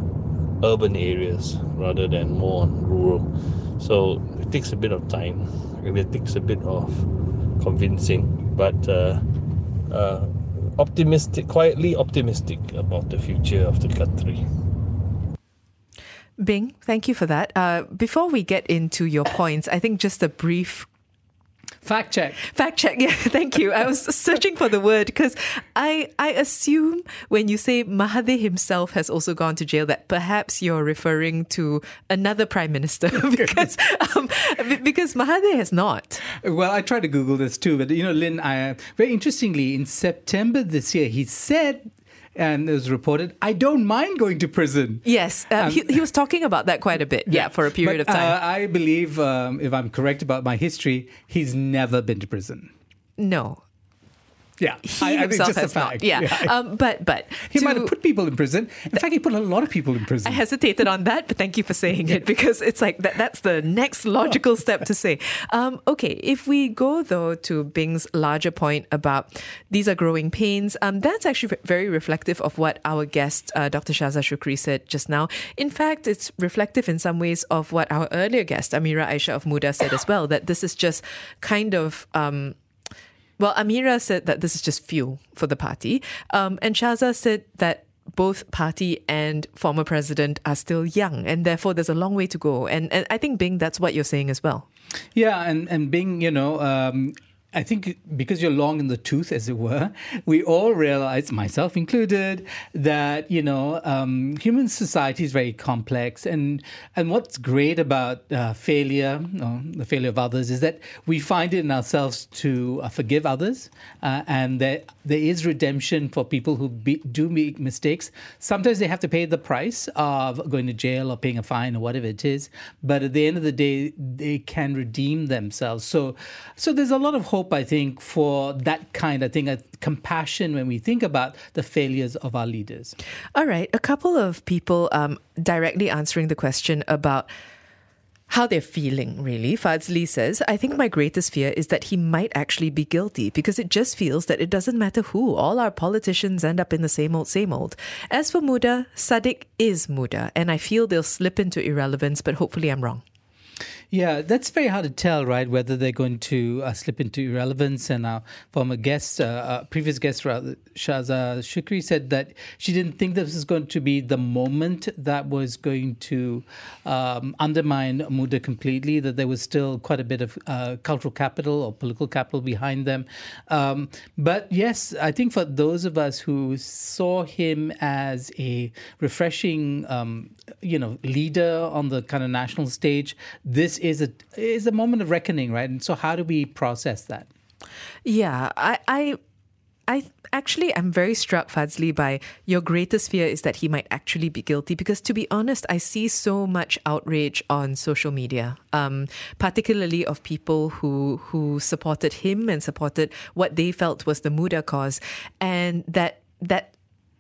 urban areas rather than more on rural. So it takes a bit of time it takes a bit of convincing, but uh, uh, optimistic, quietly optimistic about the future of the country. Bing, thank you for that. Uh, before we get into your points, I think just a brief Fact check. Fact check. Yeah, thank you. I was searching for the word because I I assume when you say Mahathir himself has also gone to jail that perhaps you're referring to another prime minister because um, because Mahathir has not. Well, I tried to Google this too, but you know, Lynn, I, very interestingly, in September this year, he said and it was reported, I don't mind going to prison. Yes, uh, um, he, he was talking about that quite a bit. Yeah, for a period but, of time. Uh, I believe, um, if I'm correct about my history, he's never been to prison. No. Yeah, he I- I himself has not. Yeah, Yeah. Um, but but He to- might have put people in prison. In fact, he put a lot of people in prison. I hesitated on that, but thank you for saying it because it's like that, that's the next logical step to say. Um, okay, if we go though to Bing's larger point about these are growing pains, um, that's actually very reflective of what our guest, uh, Dr. Syaza Shukri, said just now. In fact, it's reflective in some ways of what our earlier guest, Amira Aisya of Muda, said as well, that this is just kind of. Um, well, Amira said that this is just fuel for the party. Um, and Syaza said that both party and former president are still young, and therefore there's a long way to go. And, and I think, Bing, that's what you're saying as well. Yeah, and and being you know. Um, I think because you're long in the tooth, as it were, we all realize, myself included, that you know um, human society is very complex, and and what's great about uh, failure, or the failure of others, is that we find it in ourselves to uh, forgive others, uh, and that there is redemption for people who be, do make mistakes. Sometimes they have to pay the price of going to jail or paying a fine or whatever it is, but at the end of the day, they can redeem themselves. So, so there's a lot of hope, I think, for that kind of thing, a compassion when we think about the failures of our leaders. All right, a couple of people um, directly answering the question about how they're feeling, really. Fadzli says, I think my greatest fear is that he might actually be guilty because it just feels that it doesn't matter who. All our politicians end up in the same old, same old. As for Muda, Saddiq is Muda, and I feel they'll slip into irrelevance, but hopefully I'm wrong. Yeah, that's very hard to tell, right? Whether they're going to uh, slip into irrelevance. And our former guest, uh, uh, previous guest, Syaza Shukri, said that she didn't think this was going to be the moment that was going to um, undermine Muda completely, that there was still quite a bit of uh, cultural capital or political capital behind them. Um, but yes, I think for those of us who saw him as a refreshing, um, you know, leader on the kind of national stage, this is a is a moment of reckoning, right? And so, how do we process that? Yeah, I, I, I actually am very struck, Fadzli, by your greatest fear is that he might actually be guilty. Because to be honest, I see so much outrage on social media, um, particularly of people who who supported him and supported what they felt was the Muda cause, and that that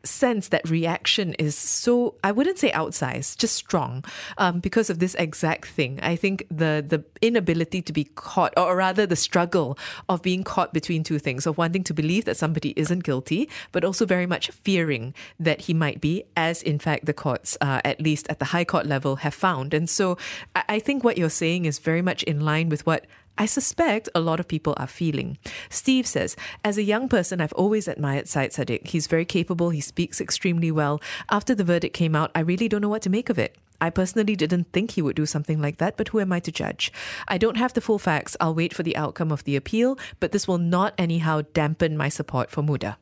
sense that reaction is so I wouldn't say outsized, just strong, um, because of this exact thing. I think the the inability to be caught, or rather the struggle of being caught between two things, of wanting to believe that somebody isn't guilty, but also very much fearing that he might be, as in fact the courts, uh, at least at the high court level, have found. And so I, I think what you're saying is very much in line with what I suspect a lot of people are feeling. Steve says, as a young person, I've always admired Syed Saddiq. He's very capable, he speaks extremely well. After the verdict came out, I really don't know what to make of it. I personally didn't think he would do something like that, but who am I to judge? I don't have the full facts. I'll wait for the outcome of the appeal, but this will not anyhow dampen my support for Muda.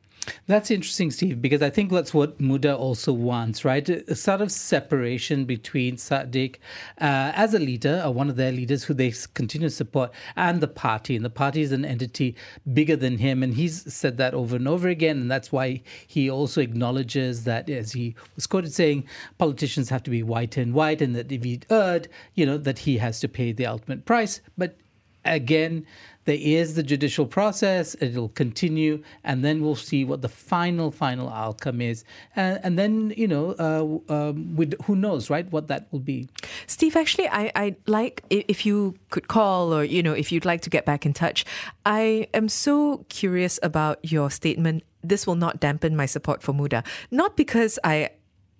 That's interesting, Steve, because I think that's what Muda also wants, right? A sort of separation between Saddiq uh, as a leader, or one of their leaders who they continue to support, and the party. And the party is an entity bigger than him. And he's said that over and over again. And that's why he also acknowledges that, as he was quoted saying, politicians have to be white and white, and that if he erred, you know, that he has to pay the ultimate price. But again, there is the judicial process. It'll continue, and then we'll see what the final, final outcome is. And, and then, you know, uh, um, with, who knows, right, what that will be. Steve, actually, I, I like if you could call or, you know, if you'd like to get back in touch. I am so curious about your statement. This will not dampen my support for Muda. Not because I,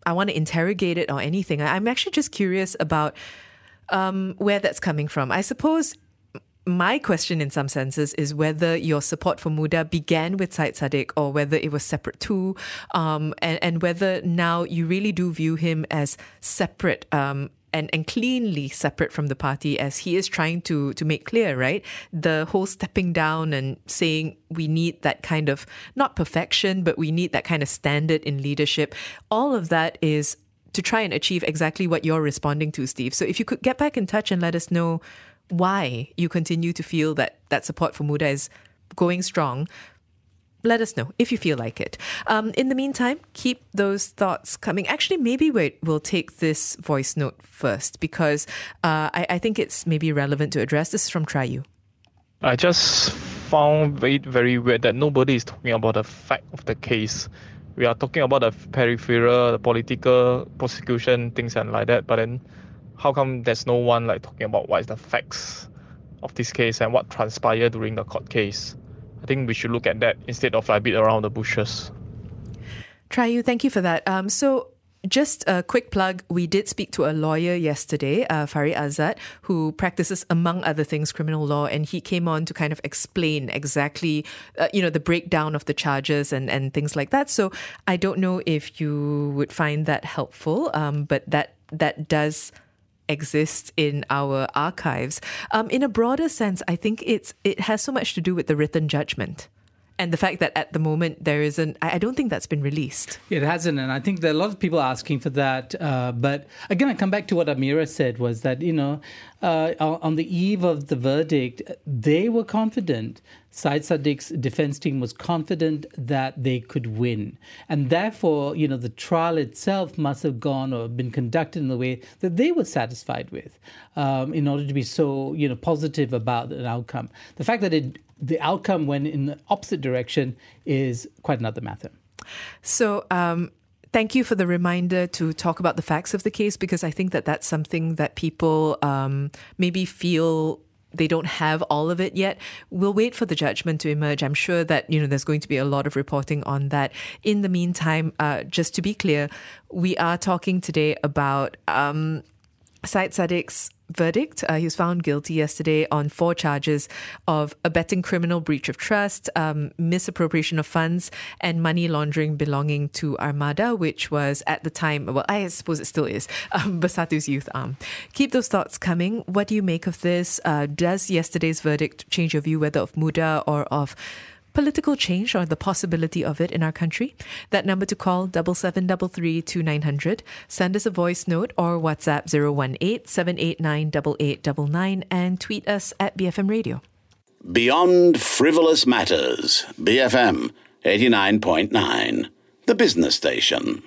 I want to interrogate it or anything. I'm actually just curious about um, where that's coming from. I suppose my question in some senses is whether your support for Muda began with Syed Saddiq or whether it was separate too, um, and, and whether now you really do view him as separate. Um, and, and cleanly separate from the party as he is trying to to make clear, right? The whole stepping down and saying we need that kind of not perfection, but we need that kind of standard in leadership. All of that is to try and achieve exactly what you're responding to, Steve. So if you could get back in touch and let us know why you continue to feel that that support for Muda is going strong, let us know if you feel like it. Um, in the meantime, keep those thoughts coming. Actually, maybe we we'll take this voice note first because uh, I, I think it's maybe relevant to address. This is from Try You. I just found it very weird that nobody is talking about the fact of the case. We are talking about the peripheral, the political prosecution, things and like that. But then, how come there's no one like talking about what is the facts of this case and what transpired during the court case? I think we should look at that instead of like beat around the bushes. Triu, thank you for that. Um, so just a quick plug. We did speak to a lawyer yesterday, uh, Fari Azad, who practices, among other things, criminal law, and he came on to kind of explain exactly, uh, you know, the breakdown of the charges and, and things like that. So I don't know if you would find that helpful, um, but that that does exist in our archives. Um, in a broader sense, I think it's it has so much to do with the written judgment and the fact that at the moment there isn't i don't think that's been released it hasn't and i think there are a lot of people asking for that uh, but again i come back to what amira said was that you know uh, on the eve of the verdict they were confident Syed Saddiq's defense team was confident that they could win. And therefore, you know, the trial itself must have gone or been conducted in the way that they were satisfied with um, in order to be so, you know, positive about an outcome. The fact that it the outcome when in the opposite direction is quite another matter. So, um, thank you for the reminder to talk about the facts of the case because I think that that's something that people um, maybe feel they don't have all of it yet. We'll wait for the judgment to emerge. I'm sure that you know there's going to be a lot of reporting on that. In the meantime, uh, just to be clear, we are talking today about um, Syed Saddiq's verdict. Uh, he was found guilty yesterday on four charges of abetting criminal breach of trust, um, misappropriation of funds, and money laundering belonging to Armada, which was at the time, well, I suppose it still is, um, Bersatu's youth arm. Keep those thoughts coming. What do you make of this? Uh, does yesterday's verdict change your view whether of Muda or of political change or the possibility of it in our country. That number to call double seven double three two nine hundred. Send us a voice note or WhatsApp 018 789 8899 and tweet us at BFM Radio. Beyond frivolous matters, BFM 89.9, the business station.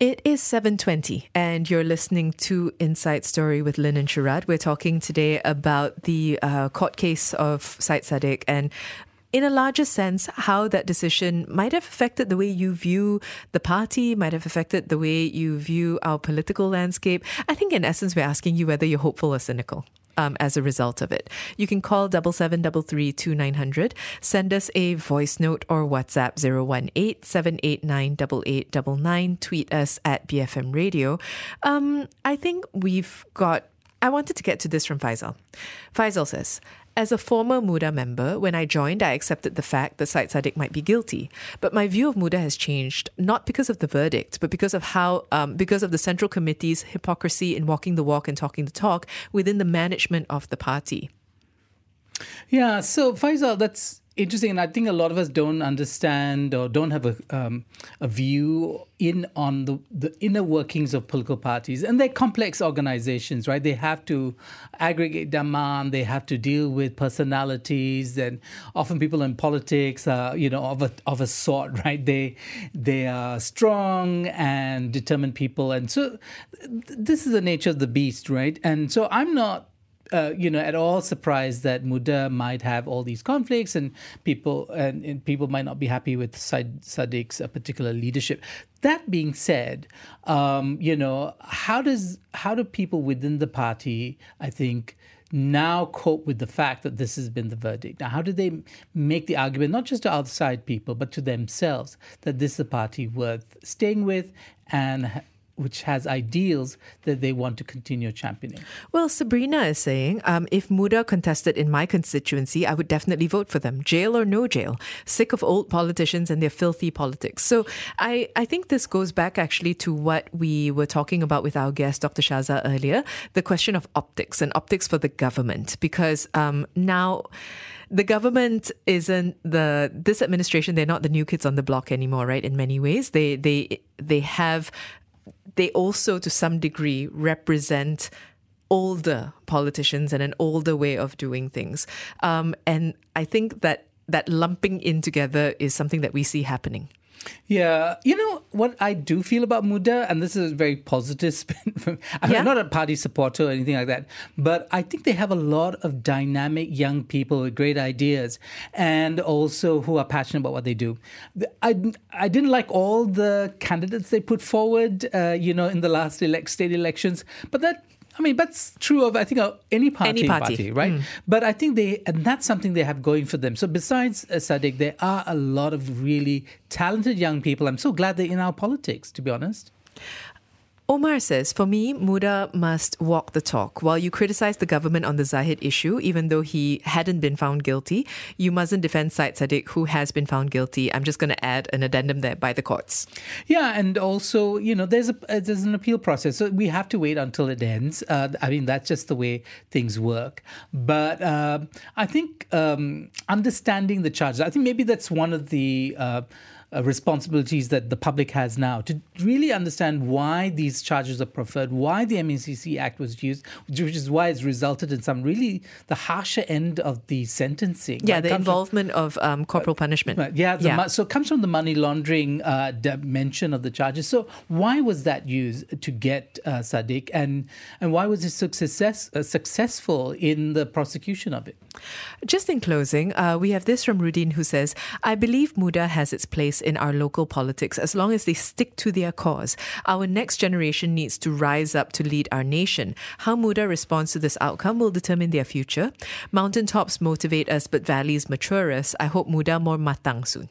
It is 7:20 and you're listening to Inside Story with Lynn and Sharad. We're talking today about the uh, court case of Syed Saddiq and in a larger sense, how that decision might have affected the way you view the party, might have affected the way you view our political landscape. I think, in essence, we're asking you whether you're hopeful or cynical. Um, as a result of it. You can call double seven double three two nine hundred. Send us a voice note or WhatsApp 018 789 8899. Tweet us at BFM Radio. Um, I think we've got. I wanted to get to this from Faisal. Faisal says, as a former Muda member, when I joined, I accepted the fact that Syed Saddiq might be guilty. But my view of Muda has changed, not because of the verdict, but because of how, um, because of the Central Committee's hypocrisy in walking the walk and talking the talk within the management of the party. Yeah, so Faisal, that's interesting, and I think a lot of us don't understand or don't have a um, a view in on the the inner workings of political parties, and they're complex organizations, right? They have to aggregate demand, they have to deal with personalities, and often people in politics are you know of a of a sort, right? They they are strong and determined people, and so this is the nature of the beast, right? And so I'm not uh, you know, at all surprised that Muda might have all these conflicts and people and, and people might not be happy with Saddiq's uh, particular leadership. That being said, um, you know, how does how do people within the party, I think, now cope with the fact that this has been the verdict? Now, how do they make the argument, not just to outside people, but to themselves, that this is a party worth staying with and which has ideals that they want to continue championing. Well, Sabrina is saying um, if Muda contested in my constituency, I would definitely vote for them, jail or no jail. Sick of old politicians and their filthy politics. So I, I think this goes back actually to what we were talking about with our guest, Dr. Syaza, earlier the question of optics and optics for the government, because um, now the government isn't the this administration they're not the new kids on the block anymore right in many ways they they they have they also, to some degree, represent older politicians and an older way of doing things. Um, and I think that that lumping in together is something that we see happening. Yeah, you know what I do feel about Muda, and this is a very positive spin. From, I'm Yeah. not a party supporter or anything like that, but I think they have a lot of dynamic young people with great ideas, and also who are passionate about what they do. I I didn't like all the candidates they put forward, uh, you know, in the last elect state elections, but that. I mean, that's true of I think of any party, Any party. right? Mm. But I think they, and that's something they have going for them. So besides uh, Saddiq, there are a lot of really talented young people. I'm so glad they're in our politics, to be honest. Omar says, For me, Muda must walk the talk. While you criticize the government on the Zahid issue, even though he hadn't been found guilty, you mustn't defend Syed Saddiq, who has been found guilty. I'm just going to add an addendum there by the courts. Yeah, and also, you know, there's a uh, there's an appeal process, so we have to wait until it ends. Uh, I mean, that's just the way things work. But uh, I think um, understanding the charges, I think maybe that's one of the. Uh, uh, responsibilities that the public has now to really understand why these charges are preferred, why the MACC Act was used, which is why it's resulted in some really the harsher end of the sentencing. Yeah, the Comes from- involvement of um, corporal punishment. Right, Yeah, the mo- so it comes from the money laundering uh, dimension of the charges. So why was that used to get uh, Saddiq, and and why was it success uh, successful in the prosecution of it? Just in closing, uh, we have this from Rudin who says, I believe Muda has its place in our local politics as long as they stick to their cause. Our next generation needs to rise up to lead our nation. How Muda responds to this outcome will determine their future. Mountaintops motivate us, but valleys mature us. I hope Muda more matang soon.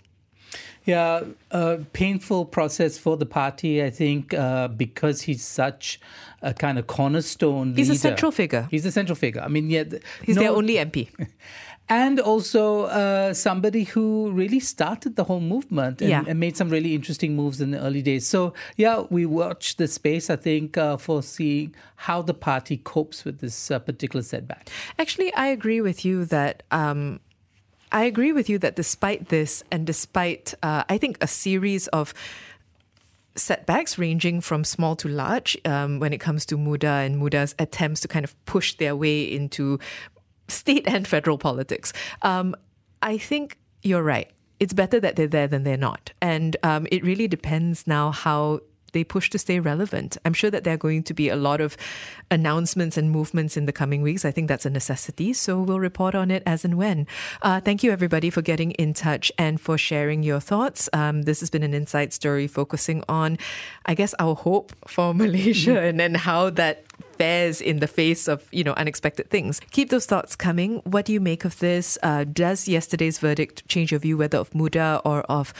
Yeah, a painful process for the party, I think, uh, because he's such a kind of cornerstone He's a central figure. He's a central figure. I mean, yeah. He's their only MP. and also uh, somebody who really started the whole movement and, Yeah. and made some really interesting moves in the early days. So, yeah, we watch the space, I think, uh, for seeing how the party copes with this uh, particular setback. Actually, I agree with you that. Um, I agree with you that despite this, and despite, uh, I think, a series of setbacks ranging from small to large um, when it comes to Muda and Muda's attempts to kind of push their way into state and federal politics. Um, I think you're right. It's better that they're there than they're not. And um, it really depends now how they push to stay relevant. I'm sure that there are going to be a lot of announcements and movements in the coming weeks. I think that's a necessity. So we'll report on it as and when. Uh, thank you, everybody, for getting in touch and for sharing your thoughts. Um, this has been an inside story focusing on, I guess, our hope for Malaysia and, and how that fares in the face of you know unexpected things. Keep those thoughts coming. What do you make of this? Uh, does yesterday's verdict change your view whether of Muda or of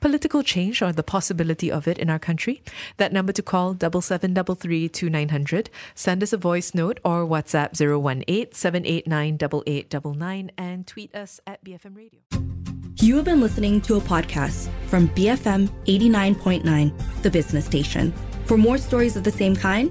political change or the possibility of it in our country? That number to call double seven double three two nine hundred. Send us a voice note or WhatsApp 018 789 8899 and tweet us at BFM Radio. You have been listening to a podcast from BFM 89.9, the business station. For more stories of the same kind,